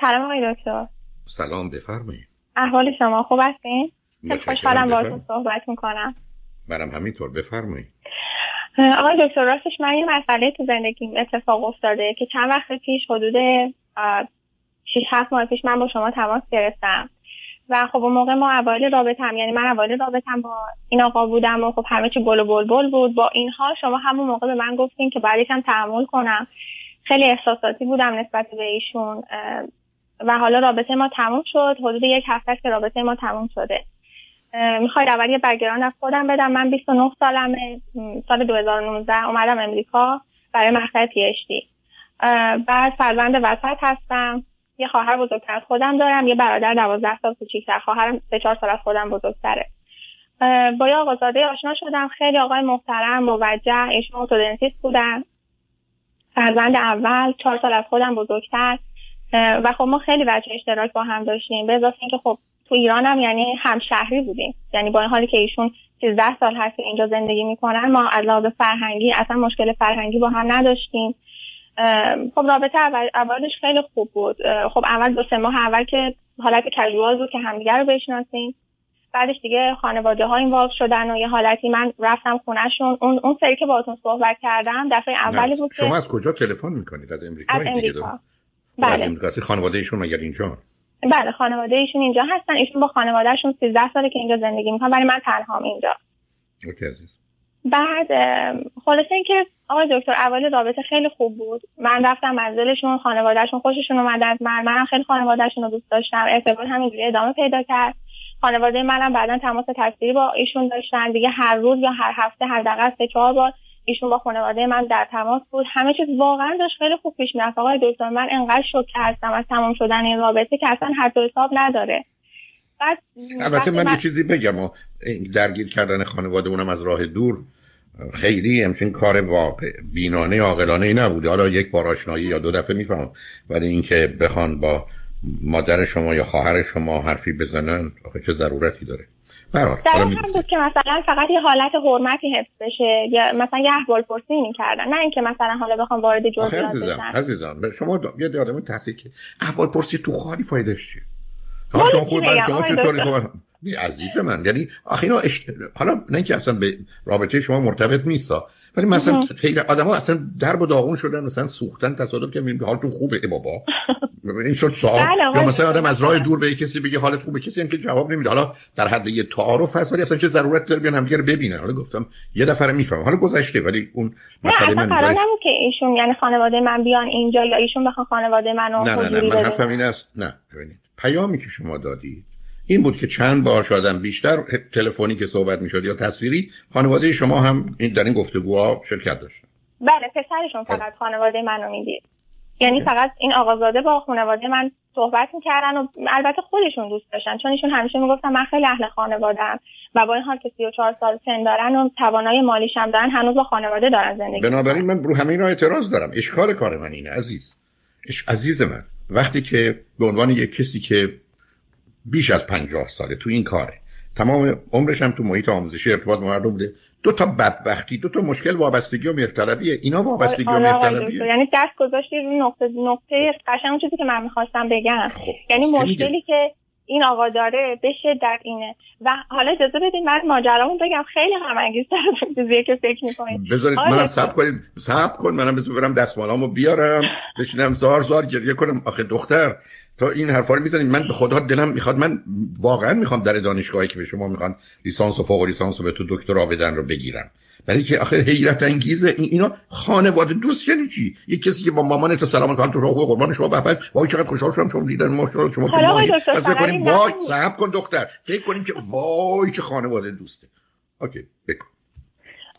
سلام آقای دکتر. سلام بفرمایید. احوال شما خوب هستین؟ خیلی خوشحالم باهاتون صحبت می‌کنم. منم همینطور. بفرمایید. آقای دکتر راستش من یه مسئله تو زندگیم اتفاق افتاده که چند وقت پیش حدود 6 7 ماه پیش من با شما تماس گرفتم. و خب اون موقع ما اوایل رابطم یعنی من اوایل رابطم با این آقا بودم و خب همه چی گل و بلبل بود. با این حال شما همون موقع به من گفتین که باید یکم تحمل کنم. خیلی احساساتی بودم نسبت به ایشون. و حالا رابطه ما تموم شد. حدود یک هفته که رابطه ما تموم شده. می‌خواید اول یه برگران از خودم بدم. من 29 سالمه. سال 2019 اومدم امریکا برای مقطع پی اچ دی بعد فرزند وسط هستم. یه خواهر بزرگتر از خودم دارم. یه برادر دوازده سال کوچیکتر. خواهرم سه چهار سال از خودم بزرگتره. با یه آقازاده آشنا شدم. خیلی آقای محترم موجه ایشون اتودنتیست بودن. فرزند اول چهار سال از خودم بزرگتر. و خب ما خیلی بچه اشتراک با هم داشتیم. به اضافه اینکه خب تو ایران هم یعنی همشهری بودیم. یعنی با این حالی که ایشون 13 سال هست که اینجا زندگی می‌کنن ما از لحاظ فرهنگی اصلا مشکل فرهنگی با هم نداشتیم. خب رابطه اول اولش خیلی خوب بود. خب اول دو سه ماه اول که حالت کژوال بود که همدیگه رو بشناسیم. بعدش دیگه خانواده ها این شدن و یه حالتی من رفتم خونهشون. اون اون سری که باهاتون صحبت کردم دفعه اولی بود شما از کجا تلفن می‌کنید؟ از امریکا از امریکا. بله. خانواده ایشون مگر اینجا؟ بله خانواده ایشون اینجا هستن. ایشون با خانوادهشون 13 ساله که اینجا زندگی می‌کنن ولی من تنهام اینجا. اوکی عزیز. بعد خلاصه اینکه آقای دکتر اول رابطه خیلی خوب بود. من رفتم منزلشون خانوادهشون خوششون اومد از من. منم خیلی خانوادهشون رو دوست داشتم. ارتباط همینجوری ادامه پیدا کرد. خانواده منم بعدا تماس تصویری با ایشون داشتن. دیگه هر روز یا هر هفته هر دقیقه سه چهار بار ایشون با خانواده من در تماس بود. همه چیز واقعا داشت خیلی خوب پیش می‌رفت. آقای دکتر من انقدر شوکه هستم از تمام شدن این رابطه که اصلا حد حساب نداره. بعد البته من, یه چیزی بگم و درگیر کردن خانواده اونم از راه دور خیلی همچین کار واقع بینانه عاقلانه ای نبوده. حالا یک بار آشنایی یا دو دفعه میفهم ولی اینکه بخوان با مادر شما یا خواهر شما حرفی بزنن آخه چه ضرورتی داره؟ برای هم بود که مثلا فقط یه حالت حرمتی حفظ بشه یا مثلا یه احوال پرسی می‌کردن نه اینکه مثلا حالا بخوام وارد جزئیات بشن عزیزم شما یه آدم تحقیق احوال پرسی تو خالی فایده چیه؟ شما خود شما چطوری؟ خب عزیز من یعنی آخه اینا اشت... حالا نه که اصلا به رابطه شما مرتبط نیستا ولی مثلا آدم ها اصلا درب و داغون شدن مثلا سوختن تصادف که حال تو خوبه ای بابا. این شد سوال. بله، یا مثلا آدم از راه دور به کسی بگه حالت خوبه کسی هم که جواب نمیده. حالا در حد یه تعارف هست ولی اصلا چه ضرورت داره بیان همدیگه رو ببینن؟ حالا گفتم یه دفعه میفهم حالا گذشته ولی اون مسئله من قرار که ایشون یعنی خانواده من بیان اینجا یا ایشون بخوان خانواده منو نه نه نه من حرفم این است. نه ببینید. پیامی که شما دادید این بود که چند بار شدم بیشتر تلفنی که صحبت می‌شد یا تصویری خانواده شما هم این در این گفتگوها شرکت داشتن. بله پسرشون فقط خانواده منو می‌دید. یعنی فقط این آقازاده با خانواده من صحبت می‌کردن و البته خودشون دوست داشتن. چون ایشون همیشه می‌گفتن من خیلی اهل خانوادم و با این حال که 34 سال سن دارن و توانای مالیش هم دارن هنوز با خانواده دارن زندگی بنابراین من رو همه اینا اعتراض دارم. اشکال کار من اینه عزیز. عزیز من. وقتی که به عنوان یک کسی که بیش از پنجاه ساله تو این کاره تمام عمرش هم تو محیط آموزشی ارتباط مردم بوده دو تا بدبختی دو تا مشکل وابستگی و مهرطلبیه. اینا وابستگی و مهرطلبیه. یعنی دست گذاشتی روی نقطه نقطه قشنگ چیزی که من می‌خواستم بگم. خب. یعنی مشکلی که این آقا داره به در اینه. و حالا اجازه بدید من ماجرامون بگم. خیلی غم انگیزتر چیزیه که فکر می‌کنید بذارید منم صبر کنید صبر کن منم بذار برم دستمالامو بیارم. بشینم زار زار گریه کنم. آخه دختر تا این حرفا رو می‌زنید من به خدا دلم می‌خواد من واقعا می‌خوام در دانشگاهی که به شما می‌خوان لیسانس و فوق لیسانس و به تو دکترا بدن رو بگیرم. برای که آخه حیرت انگیزه. این اینا خانواده دوست یعنی چی؟ یه کسی که با مامان تو سلام کنه تو راه قربان شما بفر وای چقدر خوشحال شدم شما دیدن ماشاءالله شما تو ماهی. فکر کنیم وای صبر کن دختر. فکر کنیم که وای چه خانواده دوسته. اوکی بکن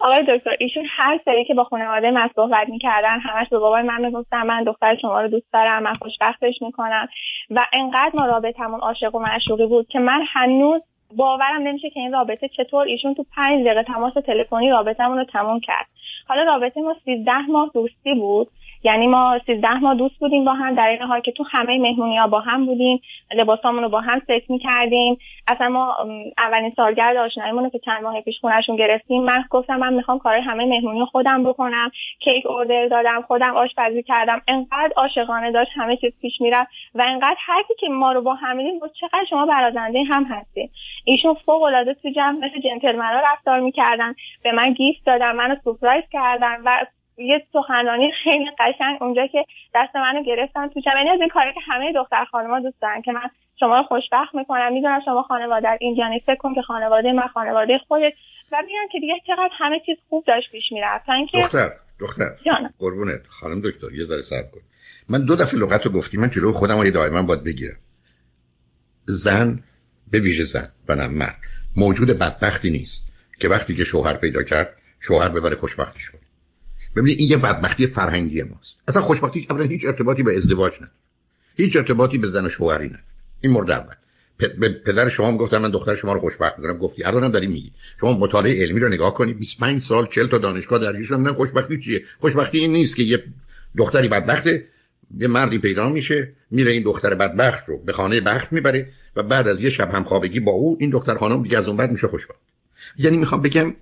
آقای دکتر ایشون هر سری که با خانواده من صحبت می‌کردن همش به بابای من می‌گفتن من دختر شما رو دوست دارم من خوشبختش می‌کنم. و انقدر ما رابطمون عاشق و معشوقی بود که من هنوز باورم نمیشه که این رابطه چطور. ایشون تو پنج دقیقه تماس تلفنی رابطمون رو تموم کرد. حالا رابطه ما سیزده ماه دوستی بود. یعنی ما 13 ماه دوست بودیم با هم در این حال که تو همه مهمونی ها با هم بودیم لباسامون رو با هم ست می‌کردیم. اصلا ما اولین سالگرد آشناییمون رو که چند ماه پیش خونهشون گرفتیم من گفتم من می‌خوام کار همه مهمونی خودم بکنم. کیک اوردر دادم خودم آشپزی کردم. انقدر عاشقانه داشت همه چیز پیش می‌رفت و انقدر هر که ما رو با هم میدیم چقدر شما برازنده هم هستیم ایشون فوق العاده تو جمع مثل جنتلمنا رفتار می‌کردن. به من گیفت دادن منو سورپرایز کردن و یه سخنرانی خیلی قشنگ اونجا که دست منو گرفتن تو یعنی از این کاری که همه دختر خانم‌ها دوست دارن که من شما رو خوشبخت می‌کنم. می‌دونم شما خانواده اینجا نیست فکر کن که خانواده من خانواده خودت. و میگن که دیگه چقدر همه چیز خوب داشت پیش می‌رفت. اینکه دختر دختر. قربونت. خانم دکتر یه ذره صبر کن. من دو دفعه لغت رو گفتی من جلو خودم رو دائما باید بگیرم. زن به ویژه زن و نه مرد. موجود بدبختی نیست که وقتی که شوهر پیدا کرد شوهر ببره خوشبختیش کنه ببینید این یه بدبختی فرهنگی ماست. اصلا خوشبختی اولا هیچ ارتباطی به ازدواج نداره. هیچ ارتباطی به زن و شوهری نداره. این مورد اول. پدر شما گفتم من دختر شما رو خوشبخت می‌کنم گفتی الانم داری میگی. شما مطالعه علمی رو نگاه کنید 25 سال 40 تا دانشگاه درگیرشون نه خوشبختی چیه؟ خوشبختی این نیست که یه دختری بدبخته یه مردی پیدا میشه میره این دختر بدبخت رو به خانه بخت می‌بره و بعد از یه شب همخوابگی با او این دختر خانم دیگه از اون بعد میشه خوشبخت. یعنی می‌خوام بگم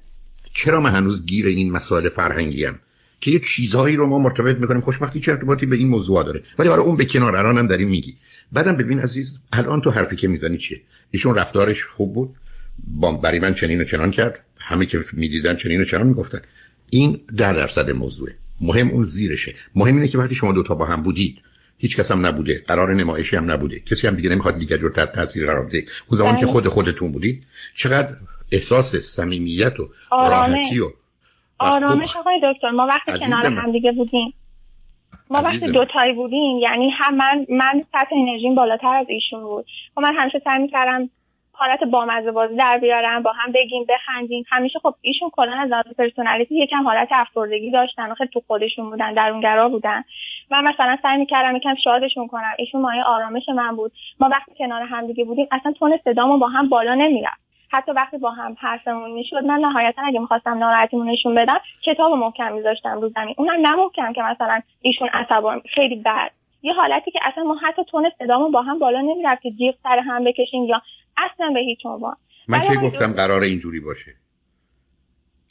چرا من هنوز گیر این مسائل فرهنگی ام؟ که یه چیزهایی رو ما مرتبط می‌کنیم. خوشبختی چه ارتباطی به این موضوع داره؟ ولی حالا اون به کنار الانم داری میگی. بعدم ببین عزیز الان تو حرفی که می‌زنی چیه؟ ایشون رفتارش خوب بود. با برای من چنین و چنان کرد. همه که می‌دیدن چنین و چنان می‌گفتن. این در درصد موضوعه. مهم اون زیرشه. مهم اینه که وقتی شما دوتا با هم بودید هیچ کس هم نبوده. قرار نمایشی هم نبوده. کسی هم دیگه نمی‌خواد دیگه رو تحت تاثیر قرار بده. اون زمان که بله. خود خودتون بودید چقدر احساس صمیمیت و راحتی و آرامش آقای دکتر ما وقتی کنار هم دیگه بودیم. ما وقتی دوتایی بودیم یعنی هم من من سطح انرژیم بالاتر از ایشون بود. و خب من همیشه سعی می‌کردم حالت بامزه بازی در بیارم با هم بگیم بخندیم. همیشه خب ایشون کلا از نظر پرسونالیتی یکم حالت افسردگی داشتن خیلی تو خودشون بودن درونگرا بودن. من مثلا سعی می‌کردم یکم شادشون کنم. ایشون مایه آرامش من بود. ما وقتی کنار هم دیگه بودیم اصلا تون صدامو با هم بالا نمی‌رفت. حتی وقتی با هم حرفمون می‌شد من نهایتا اگه می‌خواستم ناراحتیمون نشون بدم کتاب محکم میذاشتم رو زمین. اونم نه که مثلا ایشون عصبان خیلی بد. یه حالتی که اصلا ما حتی تون صدامون با هم بالا نمی‌رفت که جیغ سر هم بکشیم یا اصلا به هیچ عنوان. من که گفتم قرار اینجوری باشه؟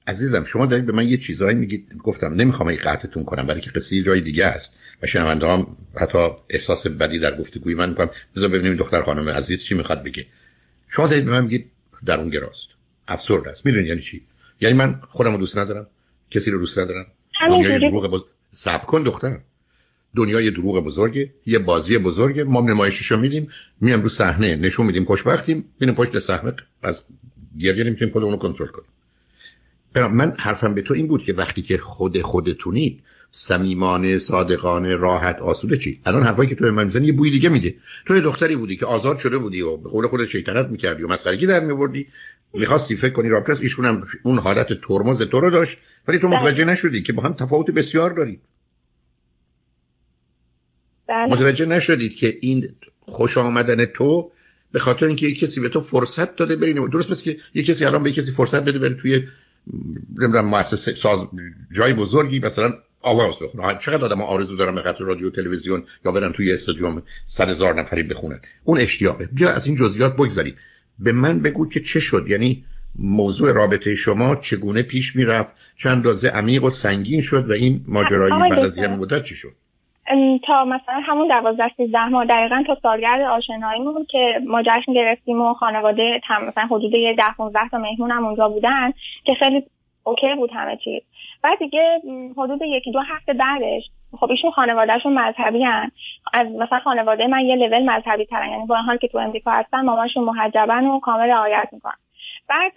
عزیزم شما دارید به من یه چیزایی میگید. گفتم نمی‌خوام این قطعتون کنم برای که قصه جای دیگه است. و شنونده هم حتی احساس بدی در گفتگوی من می‌کنم. بذار ببینیم دختر خانم عزیز چی می‌خواد بگه. شما دارید به من میگید در اون گراست افسرد است. می‌دونید یعنی چی؟ یعنی من خودم رو دوست ندارم. کسی رو دوست ندارم. دنیای دروغ بز... سب کن دختر. دنیای دروغ بزرگه. یه بازی بزرگه. ما نمایششو میدیم. میام رو صحنه. نشون میدیم. خوشبختیم. ببینیم پشت صحنه. از گریه نمی‌تونیم خودمون رو کنترل کنیم. من حرفم به تو این بود که وقتی که خود خودتونید صمیمانه صادقانه راحت آسوده چی؟ الان حرفایی که تو من می‌زنی یه بوی دیگه میده. تو یه دختری بودی که آزاد شده بودی و به قول خودت شیطنت می‌کردی و مسخرگی در میوردی. می‌خواستی فکر کنی رابطه ایشون هم اون حالت ترمز تو رو داشت. ولی تو بله. متوجه نشدی که با هم تفاوت بسیار دارید بله. متوجه نشدید که این خوش آمدن تو به خاطر اینکه یک کسی به تو فرصت داده بری درست مثل که یک کسی الان به کسی فرصت بده بره توی نمی‌دونم مؤسسه ساز جای بزرگی مثلا آواز بخونه. چقدر آدم آرزو دارن به خاطر رادیو تلویزیون یا برن توی استادیوم صد هزار نفری بخونن؟ اون اشتیاقه. بیا از این جزئیات بگذاریم به من بگو که چه شد. یعنی موضوع رابطه شما چگونه پیش می‌رفت؟ چند رازه عمیق و سنگین شد و این ماجرایی بعد از یه مدت چی شد؟ تا مثلا همون دوازده سیزده ماه دقیقا تا سالگرد آشناییمون که ما جشن گرفتیم و خانواده مثلا حدود یه ده 15 تا مهمون هم اونجا بودن که خیلی اوکی بود همه چیز. بعد دیگه حدود یکی دو هفته بعدش خب ایشون خانوادهشون مذهبی هن. از مثلا خانواده من یه لول مذهبی ترن یعنی با حال که تو امریکا هستن ماماشون محجبن و کامل رعایت می‌کنن بعد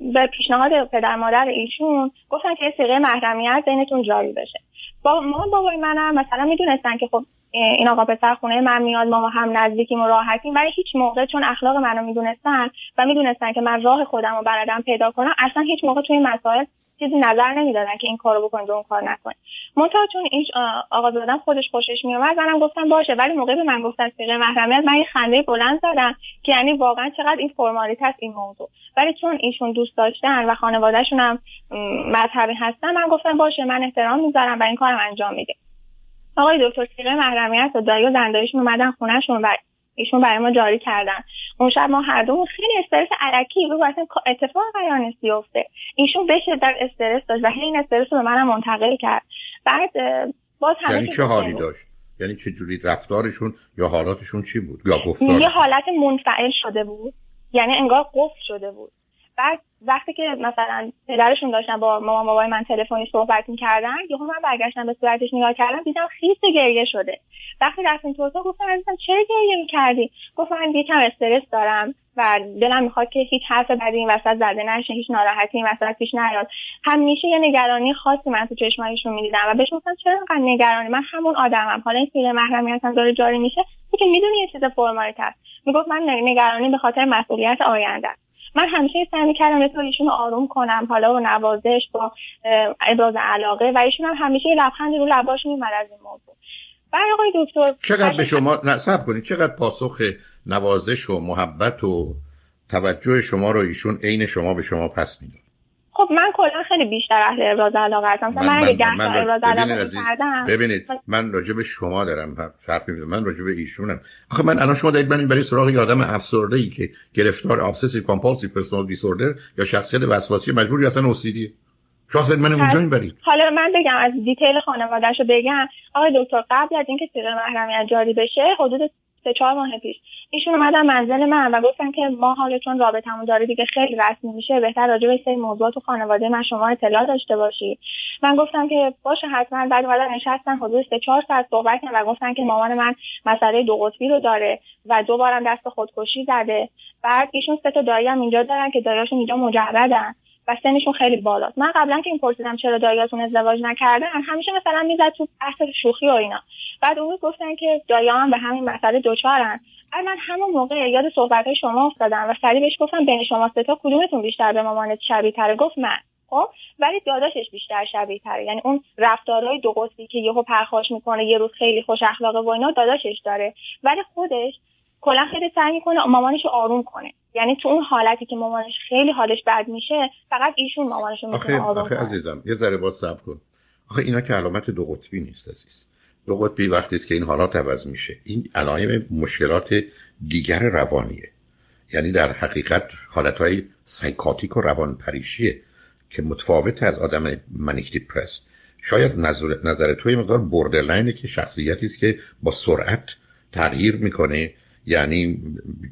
به پیشنهاد پدر مادر ایشون گفتن که سیغه محرمیت بینتون جاری بشه با ما بابای منم مثلا می‌دونستن که خب این آقا پسر خونه من میاد ما هم نزدیکیم و راحتیم ولی هیچ موقع چون اخلاق منو می‌دونستن و می‌دونستن که من راه خودم رو بلدم پیدا کنم اصلا هیچ موقع توی مسائل چیزی نظر نمی‌دادن که این کارو بکنید اون کار نکنید منتها چون این آقا زادم خودش خوشش میومد منم گفتم باشه. ولی موقعی به من گفتن سیغه محرمیت من یه خنده بلند زدم که یعنی واقعا چقدر این فرمالیت هست این موضوع. ولی چون ایشون دوست داشتن و خانوادهشون هم مذهبی هستن من گفتم باشه من احترام می‌ذارم و این کارم انجام میده آقای دکتر سیغه محرمیت و دایی و زندایشون اومدن خونهشون و ایشون برای ما جاری کردن. اون شب ما هر دومون خیلی استرس علکی رو اصلا اتفاق قرار نیست بیفته. ایشون به شدت استرس داشت و این استرس رو به منم منتقل کرد. بعد باز همه یعنی چه حالی داشت؟ یعنی چه جوری رفتارشون یا حالاتشون چی بود؟ یا گفتار یه حالت منفعل شده بود. یعنی انگار قفل شده بود. بعد وقتی که مثلا پدرشون داشتن با مامان بابای من تلفنی صحبت می‌کردن یهو من برگشتم به صورتش نگاه کردم دیدم خیس گریه شده. وقتی رفتیم تو اتاق گفتم عزیزم چرا گریه می‌کردی؟ گفت من یکم استرس دارم و دلم می‌خواد که هیچ حرف بدی این وسط زده نشه هیچ ناراحتی این وسط پیش نیاد. همیشه یه نگرانی خاصی من تو چشمایشون می‌دیدم و بهش گفتم چرا انقدر نگرانی؟ من همون آدمم. حالا این سیر محرمیتم داره جاری میشه که می‌دونی یه چیز فرمالیت هست. می‌گفت من نگرانی به خاطر مسئولیت آینده. من همیشه سعی می‌کردم به ایشون رو آروم کنم حالا با نوازش با ابراز علاقه و ایشون هم همیشه لبخند رو لباش میمد از این موضوع. بعد آقای دکتر چقدر به شما نصب کنید چقدر پاسخ نوازش و محبت و توجه شما رو ایشون عین شما به شما پس می‌داد خب من کلا خیلی بیشتر اهل ابراز علاقه هستم. من, من, من, من ابراز علاقه کردم ببینید من راجع به شما دارم حرف می‌زنم. من راجع به ایشونم. آخه من الان شما دارید من برای سراغ یه آدم افسرده ای که گرفتار obsessive compulsive personal disorder یا شخصیت وسواسی مجبور یا اصلا OCD. شما من اونجا برید حالا من بگم از دیتیل خانوادهشو بگم. آقای دکتر قبل از اینکه سیغه محرمیت جاری بشه حدود سه چهار ماه پیش. ایشون اومدن منزل من و گفتن که ما حالا چون رابطمون داره دیگه خیلی رسمی میشه بهتر راجع به سری موضوعات تو خانواده من شما اطلاع داشته باشی. من گفتم که باشه حتما. بعد اومدن نشستن حدود سه چهار ساعت صحبت و گفتن که مامان من مسئله دو قطبی رو داره و دوبارم دست خودکشی زده. بعد ایشون سه تا دایی هم اینجا دارن که دایاشون اینجا مجردن. و سنشون خیلی بالاست. من قبلا که این پرسیدم چرا دایاتون ازدواج نکردن همیشه مثلا می‌زد تو بحث شوخی و اینا. بعد اون گفتن که دایان به همین مسئله دوچارن. بعد من همون موقع یاد صحبت های شما افتادم و سریع بهش گفتم بین شما سه تا کدومتون بیشتر به مامانت شبیه تره گفت من. خب؟ ولی داداشش بیشتر شبیه تره یعنی اون رفتارهای دو قطبی که یهو پرخاش می‌کنه یه روز خیلی خوش اخلاقه و اینا داداشش داره. ولی خودش کلا خیلی سعی می‌کنه مامانش رو آروم کنه. یعنی تو اون حالتی که مامانش خیلی حالش بد میشه فقط ایشون مامانش رو می‌تونه آروم آخه عزیزم یه ذره با صبر کن. آخه اینا که علامت دو قطبی نیست عزیز. دو قطبی وقتی است که این حالات عوض میشه. این علائم مشکلات دیگر روانیه. یعنی در حقیقت حالتهای سایکاتیک و روان پریشیه که متفاوت از آدم منیک دیپرس شاید نظر, نظر توی مقدار بوردرلاینه که شخصیتی است که با سرعت تغییر می‌کنه. یعنی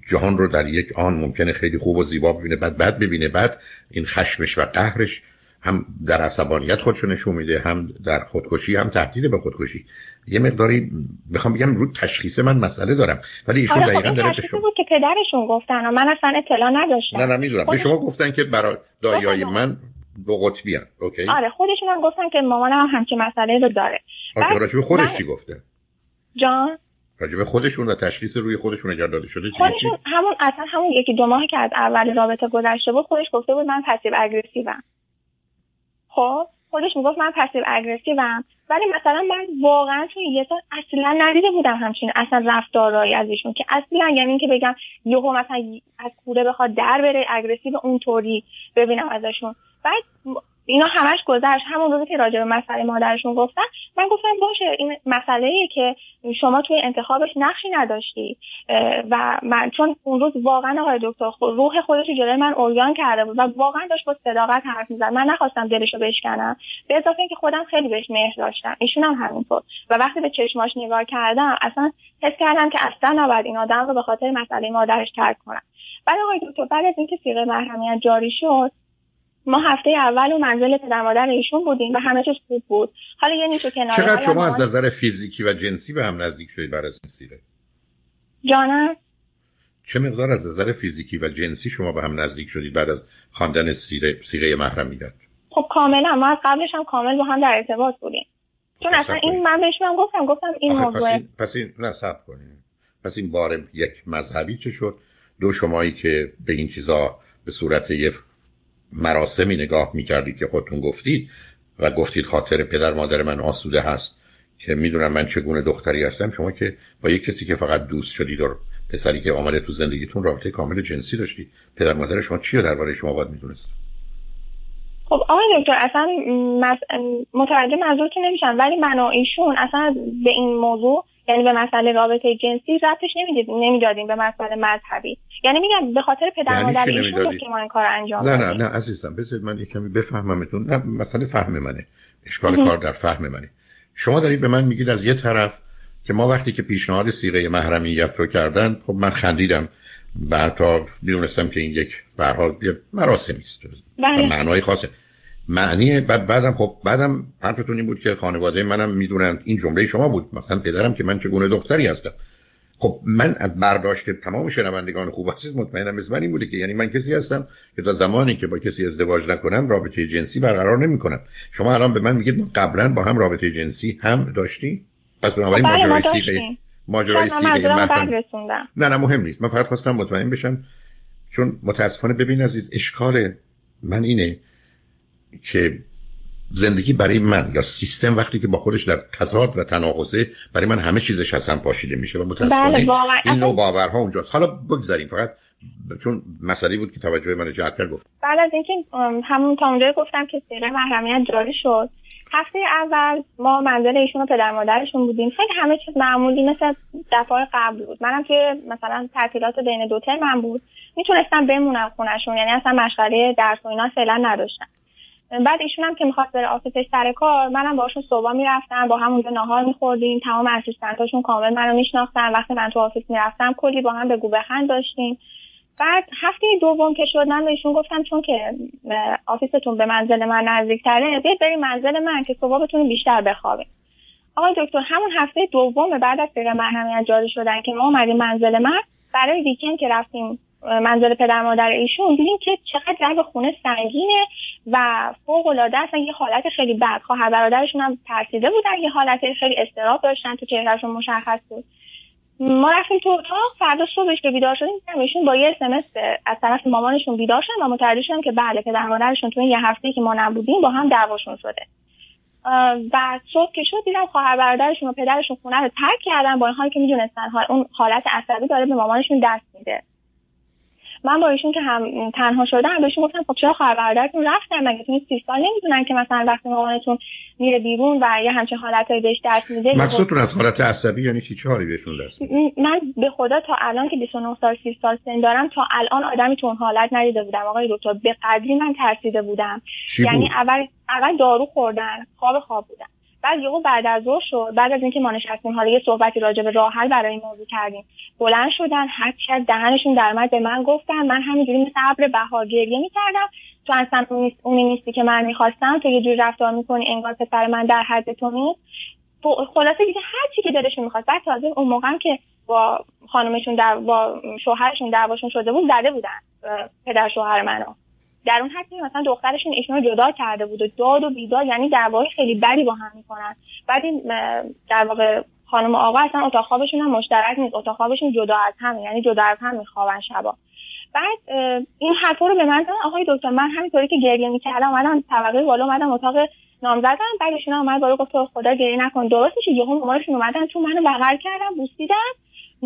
جهان رو در یک آن ممکنه خیلی خوب و زیبا ببینه بعد بد ببینه. بعد این خشمش و قهرش هم در عصبانیت خودشو نشون میده هم در خودکشی هم تهدید به خودکشی. یه مقداری بخوام بگم رو تشخیص من مسئله دارم ولی ایشون آره دقیقا داره به شما بود که پدرشون گفتن و من اصلا اطلاع نداشتم. نه نه می‌دونم. به شما گفتن که برای دایای من دو قطبی هم. اوکی؟ آره خودشون هم گفتن که مامانم هم همچین مسئله رو داره. آره خودش چی گفته؟ جان؟ راجبه خودشون و تشخیص روی خودشون اگر داده شده خودشون همون اصلا همون یکی دو ماهی که از اول رابطه گذشته بود خودش گفته بود من passive aggressive م خب خودش می‌گفت من passive aggressive م ولی مثلا من واقعا تو یه سال اصلا ندیده بودم همچین اصلا رفتارهایی از ایشون که اصلا یعنی اینکه بگم یهو مثلا از کوره بخواد در بره aggressive اونطوری ببینم ازشون. بعد اینا همش گذشت. همون روزی که راجع به مسئله مادرشون گفتن من گفتم باشه این مسئله ایه که شما توی انتخابش نقشی نداشتی. و من چون اون روز واقعا آقای دکتر روح خودش جلوی من اوریان کرده بود و واقعا داشت با صداقت حرف می‌زد. من نخواستم دلشو بشکنم. به اضافه اینکه خودم خیلی بهش مهر داشتم. ایشون هم همینطور. و وقتی به چشماش نگاه کردم اصلا حس کردم که اصلا نباید این آدم رو به خاطر مسئله مادرش ترک کنم. بعد آقای دکتر بعد از اینکه سیغه محرمیت جاری شد ما هفته اول و منزل پدر مادر ایشون بودیم و همه چیز خوب بود. حالا یه نیشو کنار چقدر شما از نظر فیزیکی و جنسی به هم نزدیک شدید بعد از این سیره؟ جانم؟ چه مقدار از نظر فیزیکی و جنسی شما به هم نزدیک شدید بعد از خواندن سیره سیغه محرمیت خب کاملا. ما از قبلش هم کامل با هم در ارتباط بودیم. چون اصلا این من بهش من گفتم گفتم این موضوع پس این, پس این نه کنید. پس این بار یک مذهبی چه شد؟ دو شمایی که به این چیزا به صورت یه مراسمی نگاه می‌کردید که خودتون گفتید و گفتید خاطر پدر مادر من آسوده هست که می‌دونم من چگونه دختری هستم شما که با یک کسی که فقط دوست شدید و پسری که آمده تو زندگیتون رابطه کامل جنسی داشتید پدر مادر شما چی درباره شما باید می‌دونست خب آقای دکتر اصلا متوجه منظورتون نمیشم ولی من و ایشون اصلا به این موضوع یعنی به مسئله رابطه جنسی ربطش نمی‌دادیم به مسئله مذهبی. یعنی میگم به خاطر پدر یعنی مادر ایشون که ما این کار انجام نه نه نه عزیزم بذارید من یکمی بفهممتون. نه مسئله فهم منه. اشکال کار در فهم منه. شما دارید به من میگید از یه طرف که ما وقتی که پیشنهاد سیغه محرمیت رو کردن خب من خندیدم. بعد تا می‌دونستم که این یک برحال مراسمی است. بله. معنای خاصه. معنی بعد بعدم خب بعدم حرفتون این بود که خانواده منم می‌دونن این جمله شما بود. مثلا پدرم که من چگونه دختری هستم. خب من از برداشت تمام شنوندگان خوب هستید مطمئنم مثل من این بوده که یعنی من کسی هستم که تا زمانی که با کسی ازدواج نکنم رابطه جنسی برقرار نمی کنم شما الان به من میگید ما قبلا با هم رابطه جنسی هم داشتی؟ پس بنابراین بله، ماجرای سیغه ماجرای سیغه نه نه مهم نیست. من فقط خواستم مطمئن بشم چون متاسفانه ببین عزیز اشکال من اینه که زندگی برای من یا سیستم وقتی که با خودش در تضاد و تناقضه برای من همه چیزش حسن پاشیده میشه و متاسفانه بله این نوع باورها اونجاست. حالا بگذاریم فقط چون مسئله بود که توجه من جهت کرد گفت بعد از اینکه همون تا اونجا گفتم که سیره محرمیت جاری شد. هفته اول ما منزل ایشون و پدر مادرشون بودیم. خیلی همه چیز معمولی مثل دفعه قبل بود. منم که مثلا تعطیلات بین دو ترم من بود. می‌تونستم بمونم خونشون یعنی اصلا مشغله درس و اینا فعلا نداشتم. بعد ایشون هم که می‌خواست بره office ش سر کار منم باشون صبح می‌رفتم با هم اونجا ناهار میخوردیم تمام assistant اشون کامل منو میشناختن. وقتی من تو office می‌رفتم کلی با هم بگو بخند داشتیم. بعد هفته دوم که شد من بهشون گفتم چون که office تون به منزل من نزدیکتره بیاید بریم منزل من که صبح بتونیم بیشتر بخوابیم. آقای دکتر همون هفته دوم بعد از پیغ محرمیت جاری شدن که ما اومدیم منزل من برای ویکند که رفتیم منزل پدر مادر ایشون دیدیم که چقدر جو خونه سنگینه. و فوق العاده اصلا یه حالت خیلی بد. خواهر برادرشون هم ترسیده بودن یه حالت خیلی استراب داشتن تو چهرهشون مشخص بود. ما رفتیم تو اتاق فردا صبحش که بیدار شدیم ایشون با یه اسمس از طرف مامانشون بیدار شدن و متوجه شدن که بله پدر مادرشون تو این یه هفته که ما نبودیم با هم دعواشون شده. و صبح که شد دیدم خواهر برادرشون و پدرشون خونه رو ترک کردن با این حال که می‌دونستن اون حالت عصبی داره به مامانشون دست میده. من با ایشون که هم تنها شدم بهشون گفتم خب چرا خواهر برادرتون رفتن مگه تو سی سال نمی‌دونن که مثلا وقتی مامانتون میره بیرون و یه همچین حالتایی بهش دست میده مقصودتون از حالت عصبی یعنی چی چهاری بهشون دست من به خدا تا الان که 29 سال 30 سال سن دارم تا الان آدمی تو اون حالت ندیده بودم. آقای دکتر به قدری من ترسیده بودم. یعنی اول اول دارو خوردن خواب خواب بودم بعد یهو بعد از ظهر شد بعد از اینکه ما نشستیم حالا یه صحبتی راجع به راه حل برای این موضوع کردیم. بلند شدن هر از دهنشون در به من گفتن من همینجوری مثل ابر بهار گریه می‌کردم. تو اصلا اونی نیستی که من می‌خواستم تو یه جوری رفتار می‌کنی انگار پسر من در حد تو نیست. خلاصه دیگه هر چی که دلشون می‌خواست بعد تازه اون موقع که با خانمشون در با شوهرشون دعواشون شده بود زده بودن پدر شوهر منو. در اون حد مثلا دخترشون ایشون رو جدا کرده بود و داد و بیداد یعنی دعوای خیلی بدی با هم می‌کنن. بعد این در واقع خانم آقا اصلا اتاق خوابشون هم مشترک نیست اتاق خوابشون جدا از هم یعنی جدا از هم میخوابن شبا. بعد این حرفا رو به من زدن آقای دکتر من همینطوری که گریه می‌کردم اومدم طبقه بالا اومدم اتاق نام زدم بعدشون اومد بالا گفت خدا گریه نکن. درست میشه یهو مامانشون اومدن تو منو بغل کردن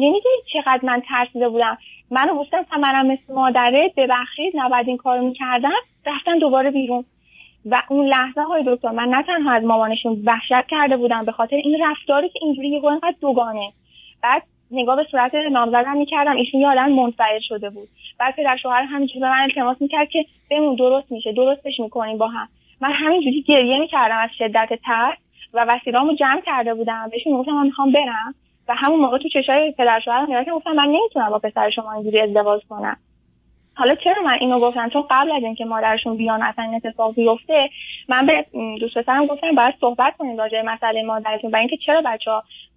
بوسیدن نمی‌دونید چقدر من ترسیده بودم. منو گفتم منم مثل مادره ببخشید نباید این کارو می‌کردم رفتن دوباره بیرون. و اون لحظه های دکتر من نه تنها از مامانشون وحشت کرده بودم به خاطر این رفتاری که اینجوری یه اینقدر دوگانه. بعد نگاه به صورت نامزدم می‌کردم ایشون یه آدم منفعل شده بود. بعد پدر شوهر همینجوری به من التماس می‌کرد که بمون درست میشه درستش می‌کنیم با هم. من همینجوری گریه می‌کردم از شدت ترس و وسیلامو جمع کرده بودم. بهشون گفتم من می‌خوام برم. و همون موقع تو چشای پدر شوهرم نگاه که گفتم من نمی‌تونم با پسر شما اینجوری ازدواج کنم. حالا چرا من اینو گفتم؟ چون قبل از اینکه مادرشون بیان اصلا این اتفاق بیفته من به دوست پسرم گفتم باید صحبت کنیم راجع مسئله مادرتون و اینکه چرا بچه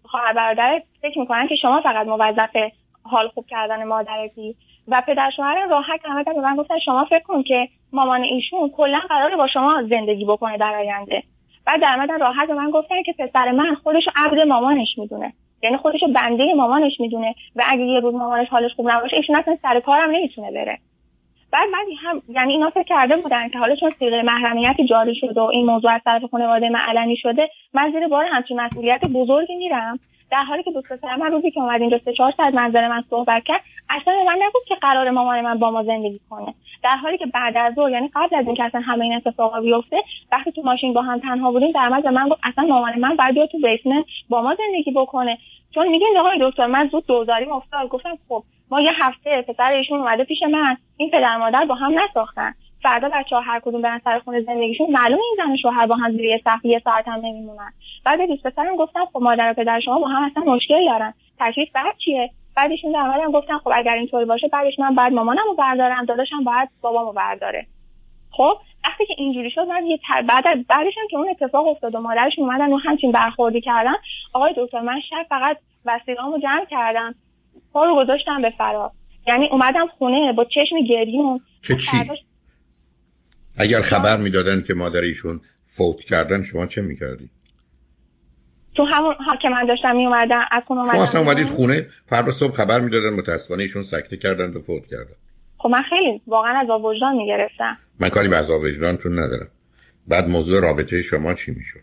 خواهر برادر فکر می‌کنن که شما فقط موظف حال خوب کردن مادرتی. و پدر شوهر راحت همه به من گفتن شما فکر کن که مامان ایشون کلا قراره با شما زندگی بکنه در آینده. بعد در راحت به من گفتن که پسر من خودش عبد مامانش می‌دونه. یعنی خودشو بنده مامانش می‌دونه و اگه یه روز مامانش حالش خوب نباشه ایشون اصلا سر کارم نمی‌تونه بره. بعد من هم یعنی اینا فکر کرده بودن که حالا چون سیغه محرمیت جاری شده و این موضوع از طرف خانواده من علنی شده من زیر بار همچین مسئولیت بزرگی میرم. در حالی که دوست پسر من روزی که اومد اینجا سه چهار ساعت منظر من صحبت کرد اصلا من نگفت که قرار مامان من با ما زندگی کنه. در حالی که بعد از ظهر یعنی قبل از اینکه اصلا همه این اتفاقا بیفته وقتی تو ماشین با هم تنها بودیم در من گفت اصلا مامان من بیاد تو بیسمنت با ما زندگی بکنه. چون میگه آقای دکتر من زود دوزاری افتاد. گفتم خب ما یه هفته پسر ایشون اومده پیش من. این پدر مادر با هم نساختن. فردا بچه ها هر کدوم برن سر خونه زندگیشون. معلومه این زن شوهر با هم زیر یه سقف یه ساعت هم نمیمونن. بعد دوست پسرم گفتم خب مادر و پدر شما با هم اصلا مشکل دارن. تکلیف بعد چیه؟ بعدشون در هم گفتن خب اگر اینطور باشه بعدش من بعد مامانم رو بردارم داداشم باید بابامو برداره. خب وقتی که اینجوری شد من یه تر... بعد بعدش هم که اون اتفاق افتاد و مادرش اومدن و همچین برخوردی کردن آقای دکتر من شب فقط وسیله‌امو جمع کردم. پا رو گذاشتم به فرار. یعنی اومدم خونه با چشم گریون. که چی؟ اگر خبر می‌دادن که مادر ایشون فوت کردن شما چه می‌کردی؟ تو همون ها که من داشتم می اومدم از خونه شما اصلا اومدید خونه فردا صبح خبر می‌دادن متاسفانه ایشون سکته کردن و فوت کردن. خب من خیلی واقعا از وجدان می‌گرفتم. من کاری به عذاب وجدانتون ندارم. بعد موضوع رابطه شما چی می‌شد؟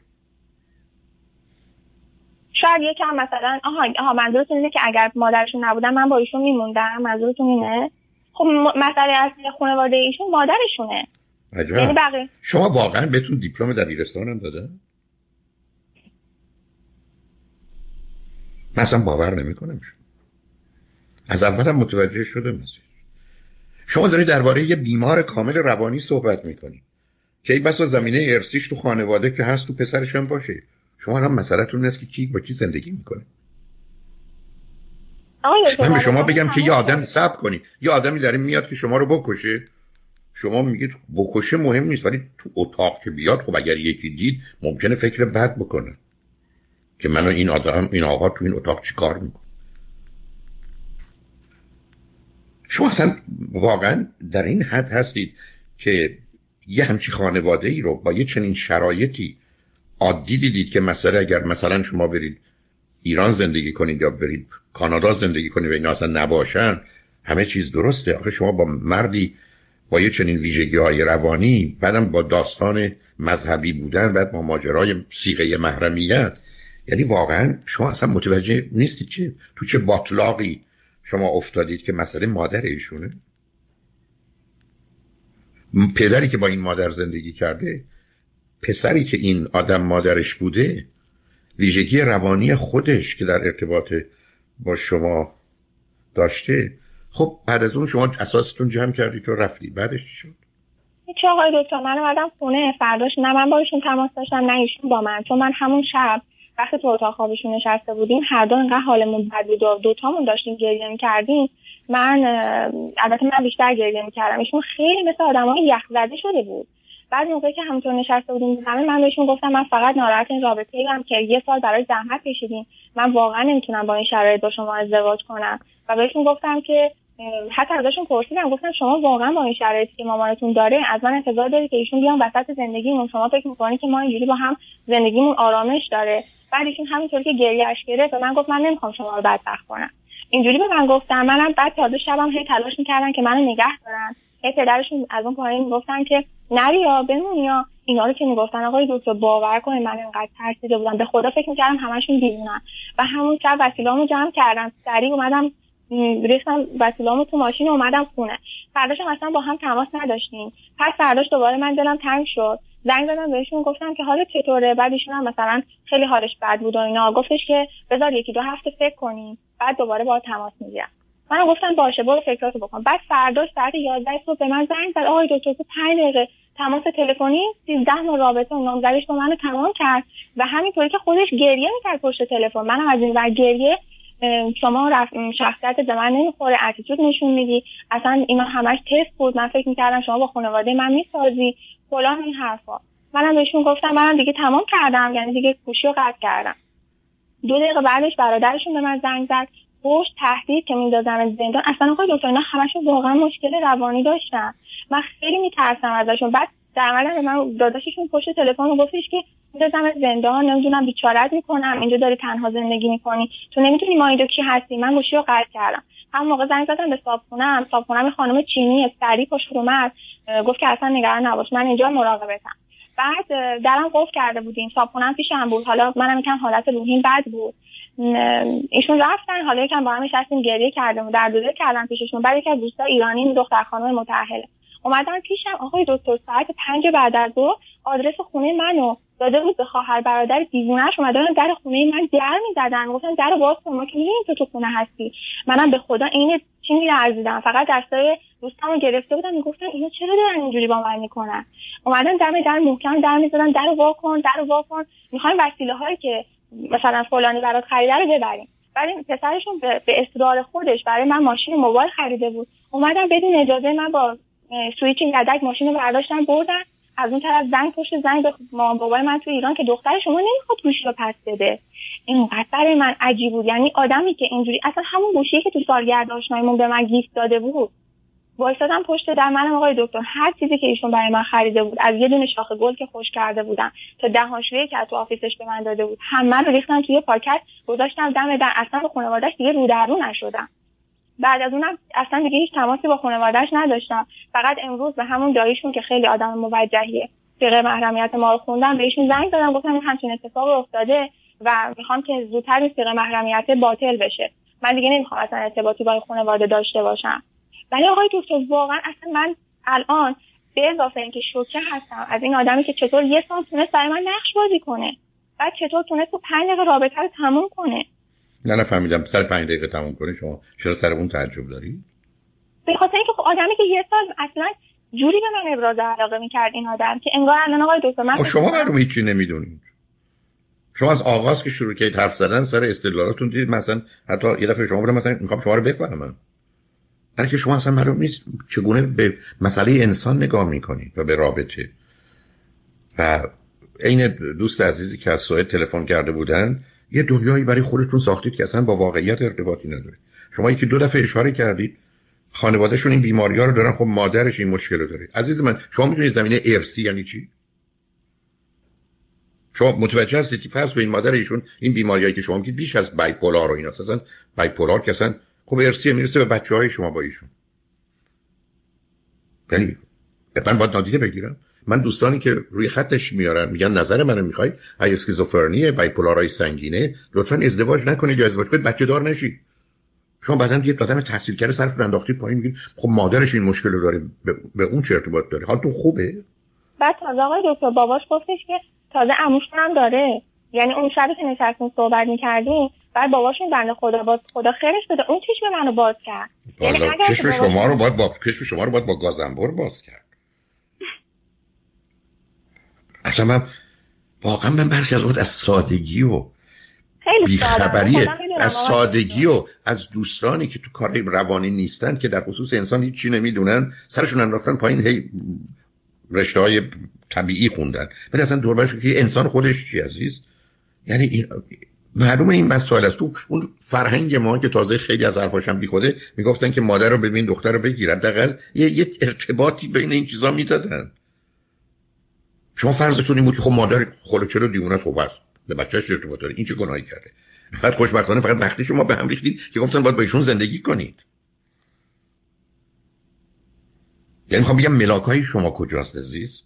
شاید یکم مثلا آها آها منظورتون اینه که اگر مادرشون نبودن من با ایشون میموندم. منظورتون اینه؟ خب مسئله اصلی خانواده ایشون مادرشونه. یعنی بقیه. شما واقعا بهتون دیپلم دبیرستان هم داده من اصلا باور نمی‌کنم از اولم متوجه شده مثل شما دارید درباره یه بیمار کامل روانی صحبت می‌کنید. که این بسا زمینه ارسیش تو خانواده که هست تو پسرش هم باشه. شما هم مسئلهتون نیست که کی با کی زندگی می‌کنه. من به شما بگم که یه آدم سب کنید. یه آدمی داره میاد که شما رو بکشه. شما میگید بکشه مهم نیست ولی تو اتاق که بیاد خب اگر یکی دید ممکنه فکر بد بکنه. که منو این آدم این آقا تو این اتاق چی کار می‌کنه؟ شما اصلا واقعا در این حد هستید که یه همچی خانواده ای رو با یه چنین شرایطی عادی دیدید که مثلا اگر مثلا شما برید ایران زندگی کنید یا برید کانادا زندگی کنید و اینا اصلا نباشن همه چیز درسته. آخه شما با مردی با یه چنین ویژگی های روانی بعدم با داستان مذهبی بودن بعد با ماجرای سیغه محرمیت. یعنی واقعا شما اصلا متوجه نیستید که تو چه باطلاقی شما افتادید که مسئله مادر ایشونه؟ پدری که با این مادر زندگی کرده پسری که این آدم مادرش بوده ویژگی روانی خودش که در ارتباط با شما داشته. خب بعد از اون شما اساستون جمع کردید و رفتی بعدش چی شد؟ هیچ آقای دکتر من اومدم خونه فرداش نه من با ایشون تماس داشتم نه ایشون با من. چون من همون شب وقتی تو اتاق خوابشون نشسته بودیم هر دو انقدر حالمون بد بود و دوتامون داشتیم گریه می‌کردیم. من البته من بیشتر گریه می‌کردم. ایشون خیلی مثل آدمای یخ زده شده بود. بعد موقعی که همونطور نشسته بودیم همه من بهشون گفتم من فقط ناراحت این رابطه ایم که یه سال برای زحمت کشیدیم من واقعا نمی‌تونم با این شرایط با شما ازدواج کنم. و بهشون گفتم که حتی ازشون پرسیدم گفتم شما واقعا با این شرایطی که مامانتون داره از من انتظار دارید که ایشون بیان وسط زندگیمون. شما فکر می‌کنید که ما اینجوری با هم زندگیمون آرامش داره. بعد ایشون همینطور که گریهش گرفت من گفت من نمی‌خوام شما رو بدبخت کنم. اینجوری به من گفتم منم بعد تازه شبم هی تلاش می‌کردن که منو نگه دارن. هی پدرشون از اون پایین می‌گفتن که نری یا بمون یا. اینا رو که می‌گفتن آقای دکتر باور کنید من اینقدر ترسیده بودم. به خدا فکر می‌کردم همشون دیوونن و همون شب وسیله‌امو جمع کردم سریع اومدم ریختم وسیله‌امو تو ماشین اومدم خونه. فرداشم اصلا با هم تماس نداشتیم. پس فرداش دوباره من دلم تنگ شد. زنگ زدم بهشون گفتم که حالت چطوره؟ بعد ایشون هم مثلا خیلی حالش بد بود و اینا. گفتش که بذار یکی دو هفته فکر کنیم. بعد دوباره با تماس می‌گیرم. من گفتم باشه برو فکراتو بکن. بعد فرداش ساعت 11 صبح به من زنگ زد. آقای دکتر تو 5 دقیقه تماس تلفنی 13 ماه رابطه و نامزدش با منو تمام کرد. و همینطوری که خودش گریه می‌کرد پشت تلفن. منم از این ور گریه شما رفت شخصیت به من نمی‌خوره اتیتود نشون میدی. اصلا اینا همش تست بود. من فکر می‌کردم شما با خانواده من می‌سازی. فلان این حرفا. منم بهشون گفتم منم دیگه تمام کردم یعنی دیگه گوشی رو قطع کردم. دو دقیقه بعدش برادرشون به من زنگ زد. پشت تهدید که میندازم زندان اصلا آقای دکتر اینا همشون واقعا مشکل روانی داشتن. من خیلی میترسم ازشون. بعد در به من داداششون پشت تلفن گفتش که میندازم زندان نمی‌دونم بیچارت می‌کنم اینجا داری تنها زندگی می‌کنی. تو نمی‌تونی ما اینجا کی هستی؟ من گوشی رو قطع کردم. همون موقع زنگ زدم به صابخونم صابخونم خانم چینی سری پشت اومد گفت که اصلا نگران نباش من اینجا مراقبتم. بعد درم قفل کرده بودیم صابخونم پیشم بود. حالا منم یکم حالت روحیم بد بود. ایشون رفتن حالا یکم با هم نشستیم گریه کردم در دوده کردم پیششون بعد یکی از دوستا ایرانی دختر خانم متأهله. اومدن پیشم آقای دکتر ساعت پنج بعد از ظهر آدرس خونه منو داده بود به خواهر برادر دیوونهش اومدن در خونه من در می‌زدن. گفتن در باز کن ما که می‌دونیم تو تو خونه هستی. منم به خدا این چی میلرزیدم فقط دستای دوستامو گرفته بودم می‌گفتن اینا چرا دارن اینجوری با من می‌کنن؟ اومدن دم در محکم در می‌زدن در وا کن در وا کن. می‌خوایم وسیله هایی که مثلا فلانی برات خریده رو ببریم. ولی پسرشون به اصرار خودش برای من ماشین موبایل خریده بود. اومدن بدون اجازه من با سویچ یدک ماشین رو برداشتن بردن. از اون طرف زنگ پشت زنگ به بابای من تو ایران که دختر شما نمی‌خواد گوشی رو پس بده. اینقدر برای من عجیب بود. یعنی آدمی که اینجوری اصلا همون گوشی که تو سالگرد آشناییمون به من gift داده بود. وایسادم پشت در منم آقای دکتر. هر چیزی که ایشون برای من خریده بود از یه دونه شاخه گل که خشک کرده بودم تا دهانشویی که تو office ش به من داده بود همه رو ریختم توی پاکت گذاشتم دم در اصلا به خانوادهش دیگه رو در رو نشدم. بعد از اونم اصلا دیگه هیچ تماسی با خانوادهش نداشتم. فقط امروز به همون داییشون که خیلی آدم موجهیه فقه محرمیت ما رو خوندم بهشون زنگ دادم گفتم همچین اتفاق افتاده و می‌خوام که زودتر این فقه محرمیت باطل بشه. من دیگه نمی‌خوام اصلا ارتباطی با خانواده داشته باشم. ولی آقای دکتر واقعا اصلا من الان به اضافه اینکه شوکه هستم از این آدمی که چطور یه سال تونست برای من نقش بازی کنه بعد چطور تونست تو پنج دقیقه رابطه رو تموم کنه. نه نفهمیدم سر پنج دقیقه تموم کنه شما چرا سر اون تعجب داری؟ به خاطر اینکه خب آدمی که یه سال اصلا جوری به من ابراز علاقه می‌کرد این آدم که انگار الان آقای دکتر من خب شما معلوم هیچی نمی‌دونید. شما از آغاز که شروع کردید حرف زدن سر استدلالاتون دیدید مثلا حتی یه دفعه شما بودم مثلا می‌خوام شما رو بفهمم. برای که شما اصلا معلوم نیست چگونه به مسئله انسان نگاه می‌کنید و به رابطه. و عین دوست عزیزی که از سوئد تلفن کرده بودن یه دنیایی برای خودتون ساختید که اصلا با واقعیت ارتباطی نداره. شما یکی دو دفعه اشاره کردید خانوادهشون این بیماری ها رو دارن خب مادرش این مشکل رو داره. عزیز من شما می‌دونید زمینه ارسی یعنی چی؟ شما متوجه هستید که فرض کنید مادر ایشون این بیماریایی که شما میگید بیش از بایپولار و اینا اصلا بایپولار که اصلا خب ارسی می‌رسه به بچه های شما با ایشون. یعنی من باید نادیده بگیرم. من دوستانی که روی خطش میارن میگن نظر منو می‌خوای؟ های اسکیزوفرنی بایپولارای سنگینه. لطفا ازدواج نکنید یا ازدواج کنید بچه دار نشید. شما بعدا یه آدم تحصیل کرده صرف انداختید پایین میگید خب مادرش این مشکل رو داره. به, اون چه ارتباط داره. حالتون خوبه؟ بعد تازه آقای دکتر باباش گفتش که تازه عموشون هم داره. یعنی اون شبی که نشستیم صحبت می‌کردیم بعد باباشون بنده خدا باز خدا خیرش بده. اون چشم منو باز کرد. یعنی چشم شما رو باید با چشم شما رو باید با گازنبر باز کرد. اصلا من واقعا من برخی از از سادگی و بیخبری از سادگی و از دوستانی که تو کار روانی نیستن که در خصوص انسان هیچی نمی‌دونن سرشون انداختن پایین هی رشته های طبیعی خوندن. ولی اصلا دوربرش که انسان خودش چی عزیز؟ یعنی این معلومه این مسائل است. تو اون فرهنگ ما که تازه خیلی از حرفاشم بی خوده می‌گفتن که مادر رو ببین دختر رو بگیر. حداقل یه, یه ارتباطی بین این چیزا می‌دادن. شما فرضتون این بود که خب مادر خلو چرا دیونه خب است به بچه‌ش ارتباط داره. این چه گناهی کرده؟ بعد خوشبختانه فقط وقتی شما به هم ریختید که گفتن باید با ایشون زندگی کنید. یعنی می‌خوام بگم ملاک شما کجاست عزیز؟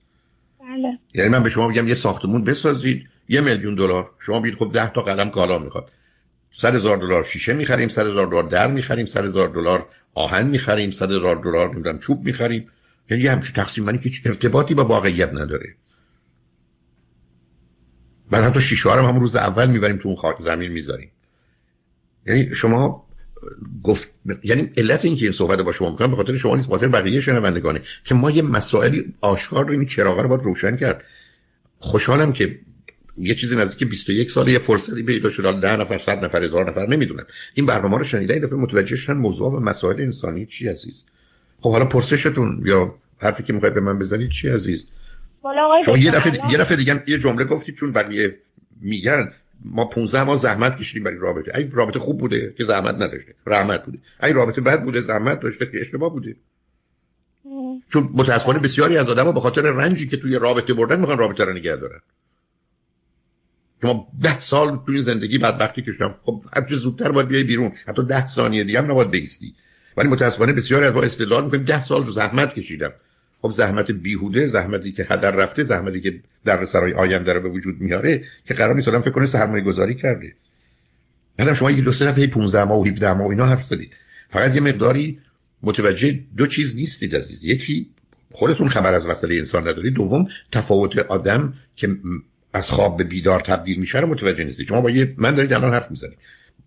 بله. یعنی من به شما بگم یه ساختمون بسازید. یه میلیون دلار. شما بید خب ده تا قلم کالا می‌خواد. صد هزار دلار شیشه می‌خریم صد هزار دلار در می‌خریم صد هزار دلار آهن می‌خریم صد هزار دلار نمی‌دونم چوب می‌خریم. یعنی یه همچین تقسیم. منی که ارتباطی با واقعیت نداره. بعد حتی شیشه هم همون روز اول می‌بریم تو اون خاک زمین می‌ذاریم. یعنی شما گفت یعنی علت این که این صحبت با شما می‌کنم به خاطر شما نیست خاطر بقیه شنوندگانه که ما یه مسائلی آشکار رو این چراغ رو باید روشن کرد. خوشحالم که یه چیزی نزدیک 21 سال یه فرصتی پیدا شد. ده نفر صد نفر هزار نفر نمی‌دونم. این برنامه رو شنیدن دفعه متوجه شدن موضوع و مسائل انسانی چی عزیز. خب حالا پرسشتون یا حرفی که می‌خواید به من بزنید چی عزیز؟ شما یه دفعه یه دفعه دیگه یه جمله گفتید چون بقیه میگن ما 15 ما زحمت کشیدیم برای رابطه. ای رابطه خوب بوده که زحمت نداشته رحمت بوده. ای رابطه بد بوده زحمت داشته که اشتباه بوده. چون متاسفانه بسیاری از آدم‌ها به خاطر رنجی که توی رابطه بردن می‌خوان رابطه رو نگه دارن. شما ده سال توی زندگی بدبختی کشیدم. خب هرچه زودتر باید بیای بیرون. حتی ده ثانیه دیگه هم نباید بیستی. ولی متاسفانه بسیاری از ما استدلال می‌کنیم. ده سال زحمت کشیدم. خب زحمت بیهوده زحمتی که هدر رفته زحمتی که در سرای آینده رو به وجود میاره که قرار نیست فکر کنه سرمایه گذاری کرده. بعدم شما یه دو سه دفعه 15 ماه و 17 ماه اینا حرف زدید. فقط یه مقداری متوجه دو چیز نیستید عزیز. یکی خودتون خبر از مسئله انسان ندارید دوم تفاوت آدم که از خواب به بیدار تبدیل میشه رو متوجه نیستید شما با یه من دارید الان حرف می‌زنید.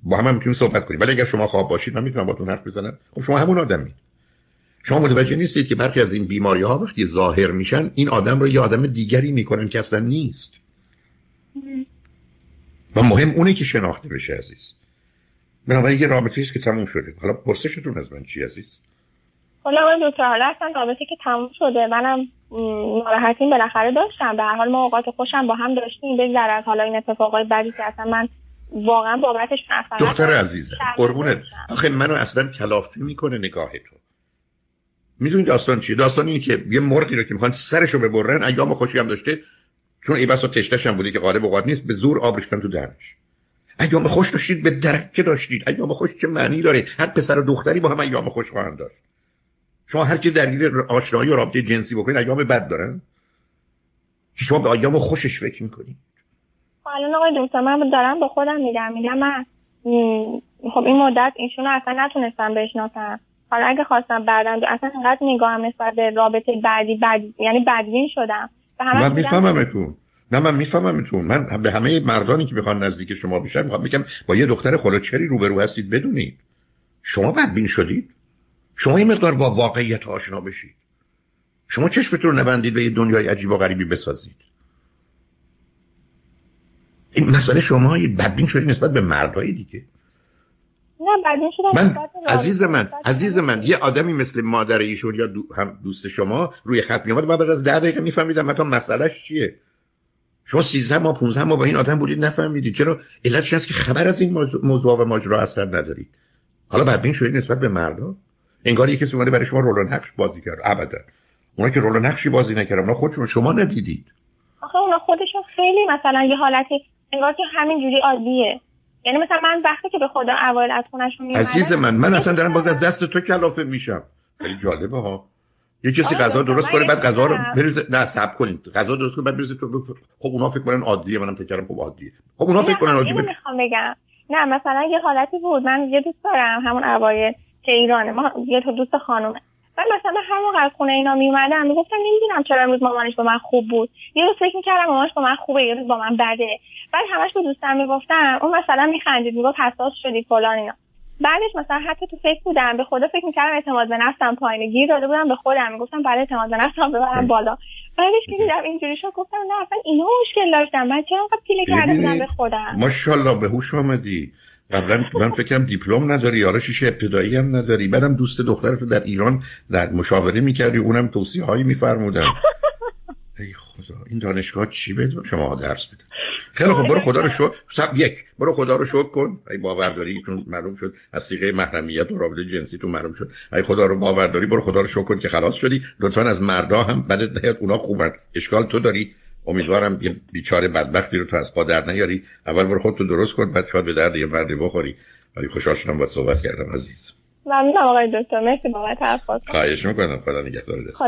با هم, هم می‌تونیم صحبت کنیم. ولی اگر شما خواب باشید من می‌تونم باتون حرف بزنم. خب شما همون آدمید شما متوجه نیستید که برخی از این بیماری ها وقتی ظاهر میشن این آدم رو یه آدم دیگری می‌کنن که اصلا نیست. و مهم اونه که شناخته بشه عزیز. بنابراین یه رابطه است که تموم شده. حالا پرسشتون از من چی عزیز؟ حالا آقای دکتر حالا اصلا رابطه که تموم شده منم ناراحتیم بالاخره داشتم. به هر حال ما اوقات خوشم با هم داشتیم. بگذر از حالا این اتفاقای بعدی که اصلا من واقعا بابتش دختر عزیزم قربونت. آخه منو اصلا کلافی می‌کنه نگاه تو. می‌دونی داستان چیه داستان اینه که یه مرغی رو که می‌خوان سرشو ببرن ایام خوشی هم داشته چون ای بسا تشتش هم بودی که غالب اوقات نیست به زور آب ریختن تو درنش ایام خوش داشتید به درکه داشتید. ایام خوش چه معنی داره؟ هر پسر و دختری با هم ایام خوش خواهند داشت. شما هر کی درگیر آشنایی و رابطه جنسی بکنید ایام بد دارن؟ شما به ایام خوشش فکر می‌کنید الان آقای دکتر من دارم با خودم میگم میگم من خب این مدت ایشون اصلا نتونستم بشناسم. حالا اگه خواستم بعدا اصلا انقدر نگاهم نسبت به رابطه بعدی بعد یعنی بدبین شدم. من میفهممتون. نه من میفهممتون. من به همه مردانی که می‌خوان نزدیک شما بشن می‌خوام بگم با یه دختر خلوچری روبرو هستید بدونید. شما بدبین شدید؟ شما یه مقدار با واقعیت آشنا بشید. شما چشمتون رو نبندید به یه دنیای عجیب و غریبی بسازید. این مسئله شما بدبین شدید نسبت به مردهای دیگه. من عزیز من عزیز من یه آدمی مثل مادر ایشون یا دو هم دوست شما روی خط میامد بعد از ده دقیقه میفهمیدم مثلا مسئلهش چیه. شما 13 ماه 15 ماه با این آدم بودید نفهمیدید. چرا؟ علتش هست که خبر از این موضوع و ماجرا اصلا ندارید؟ حالا بدبین شدید نسبت به مردا؟ انگار یکی اومده برای شما رول نقش بازی کرد. ابدا. اونا که رول نقشی بازی نکردن. اونا خودشون شما ندیدید. آخه اونا خودشون خیلی مثلا یه حالتی انگار که همین جوری عادیه. یعنی مثلا من وقتی که به خدا اوایل از خونشون میومدم عزیز من من اصلا دارم باز از دست تو کلافه میشم. خیلی جالبه ها. یه کسی غذا درست کنه بعد غذا رو بریزه نه صبر کنید. غذا درست کنه بعد بریزه تو خب اونا فکر کنن عادیه منم فکر کردم خب عادیه. خب اونا فکر کنن عادیه. می‌خوام بگم. نه مثلا یه حالتی بود. من یه دوست دارم همون اوایل. که ایرانه. ما یه تو دوست خانومه. بعد مثلا هر موقع از خونه اینا میومدم می‌گفتم نمی‌دونم چرا امروز مامانش با من خوب بود. یه روز فکر می‌کردم مامانش با من خوبه یه روز با من بده. بعد همش به دوستم می‌گفتم اون مثلا میخندید می‌گفت حساس شدی فلان اینا. بعدش مثلا حتی تو فکر بودم به خدا فکر می‌کردم اعتماد به نفسم پایینه. گیر داده بودم به خودم می‌گفتم برای اعتماد به نفسم ببرم بالا. بعدش که دیدم اینجوری شد گفتم نه اصلا اینا مشکل داشتم من چرا انقدر پیله کرده به خودم؟ ماشاءالله به هوش آمدی. قبلا من فکرم دیپلم نداری شیشه ابتدایی هم نداری. بعدم دوست دخترتو در ایران در مشاوره می‌کردی اونم توصیه هایی میفرمودن. ای خدا این دانشگاه چی بده؟ شما درس بده. خیلی خب برو خدا رو شو سب یک برو خدا رو شکر کن. ای باورداری چون معلوم شد از سیغه محرمیت و رابطه جنسی تو معلوم شد. ای خدا رو باورداری برو خدا رو شکر کن که خلاص شدی. لطفا از مردا هم بعد نیاد اونا خوبن. اشکال تو داری؟ امیدوارم یه بیچاره بدبختی رو تو از پا در نیاری. اول برو خودتو درست کن بعد شاید به درد یه مردی بخوری. ولی خوشحال شدم با صحبت کردم عزیز. ممنونم آقای دکتر. مرسی بابت حرفات خواهش می‌کنم. خدا نگهدار خدا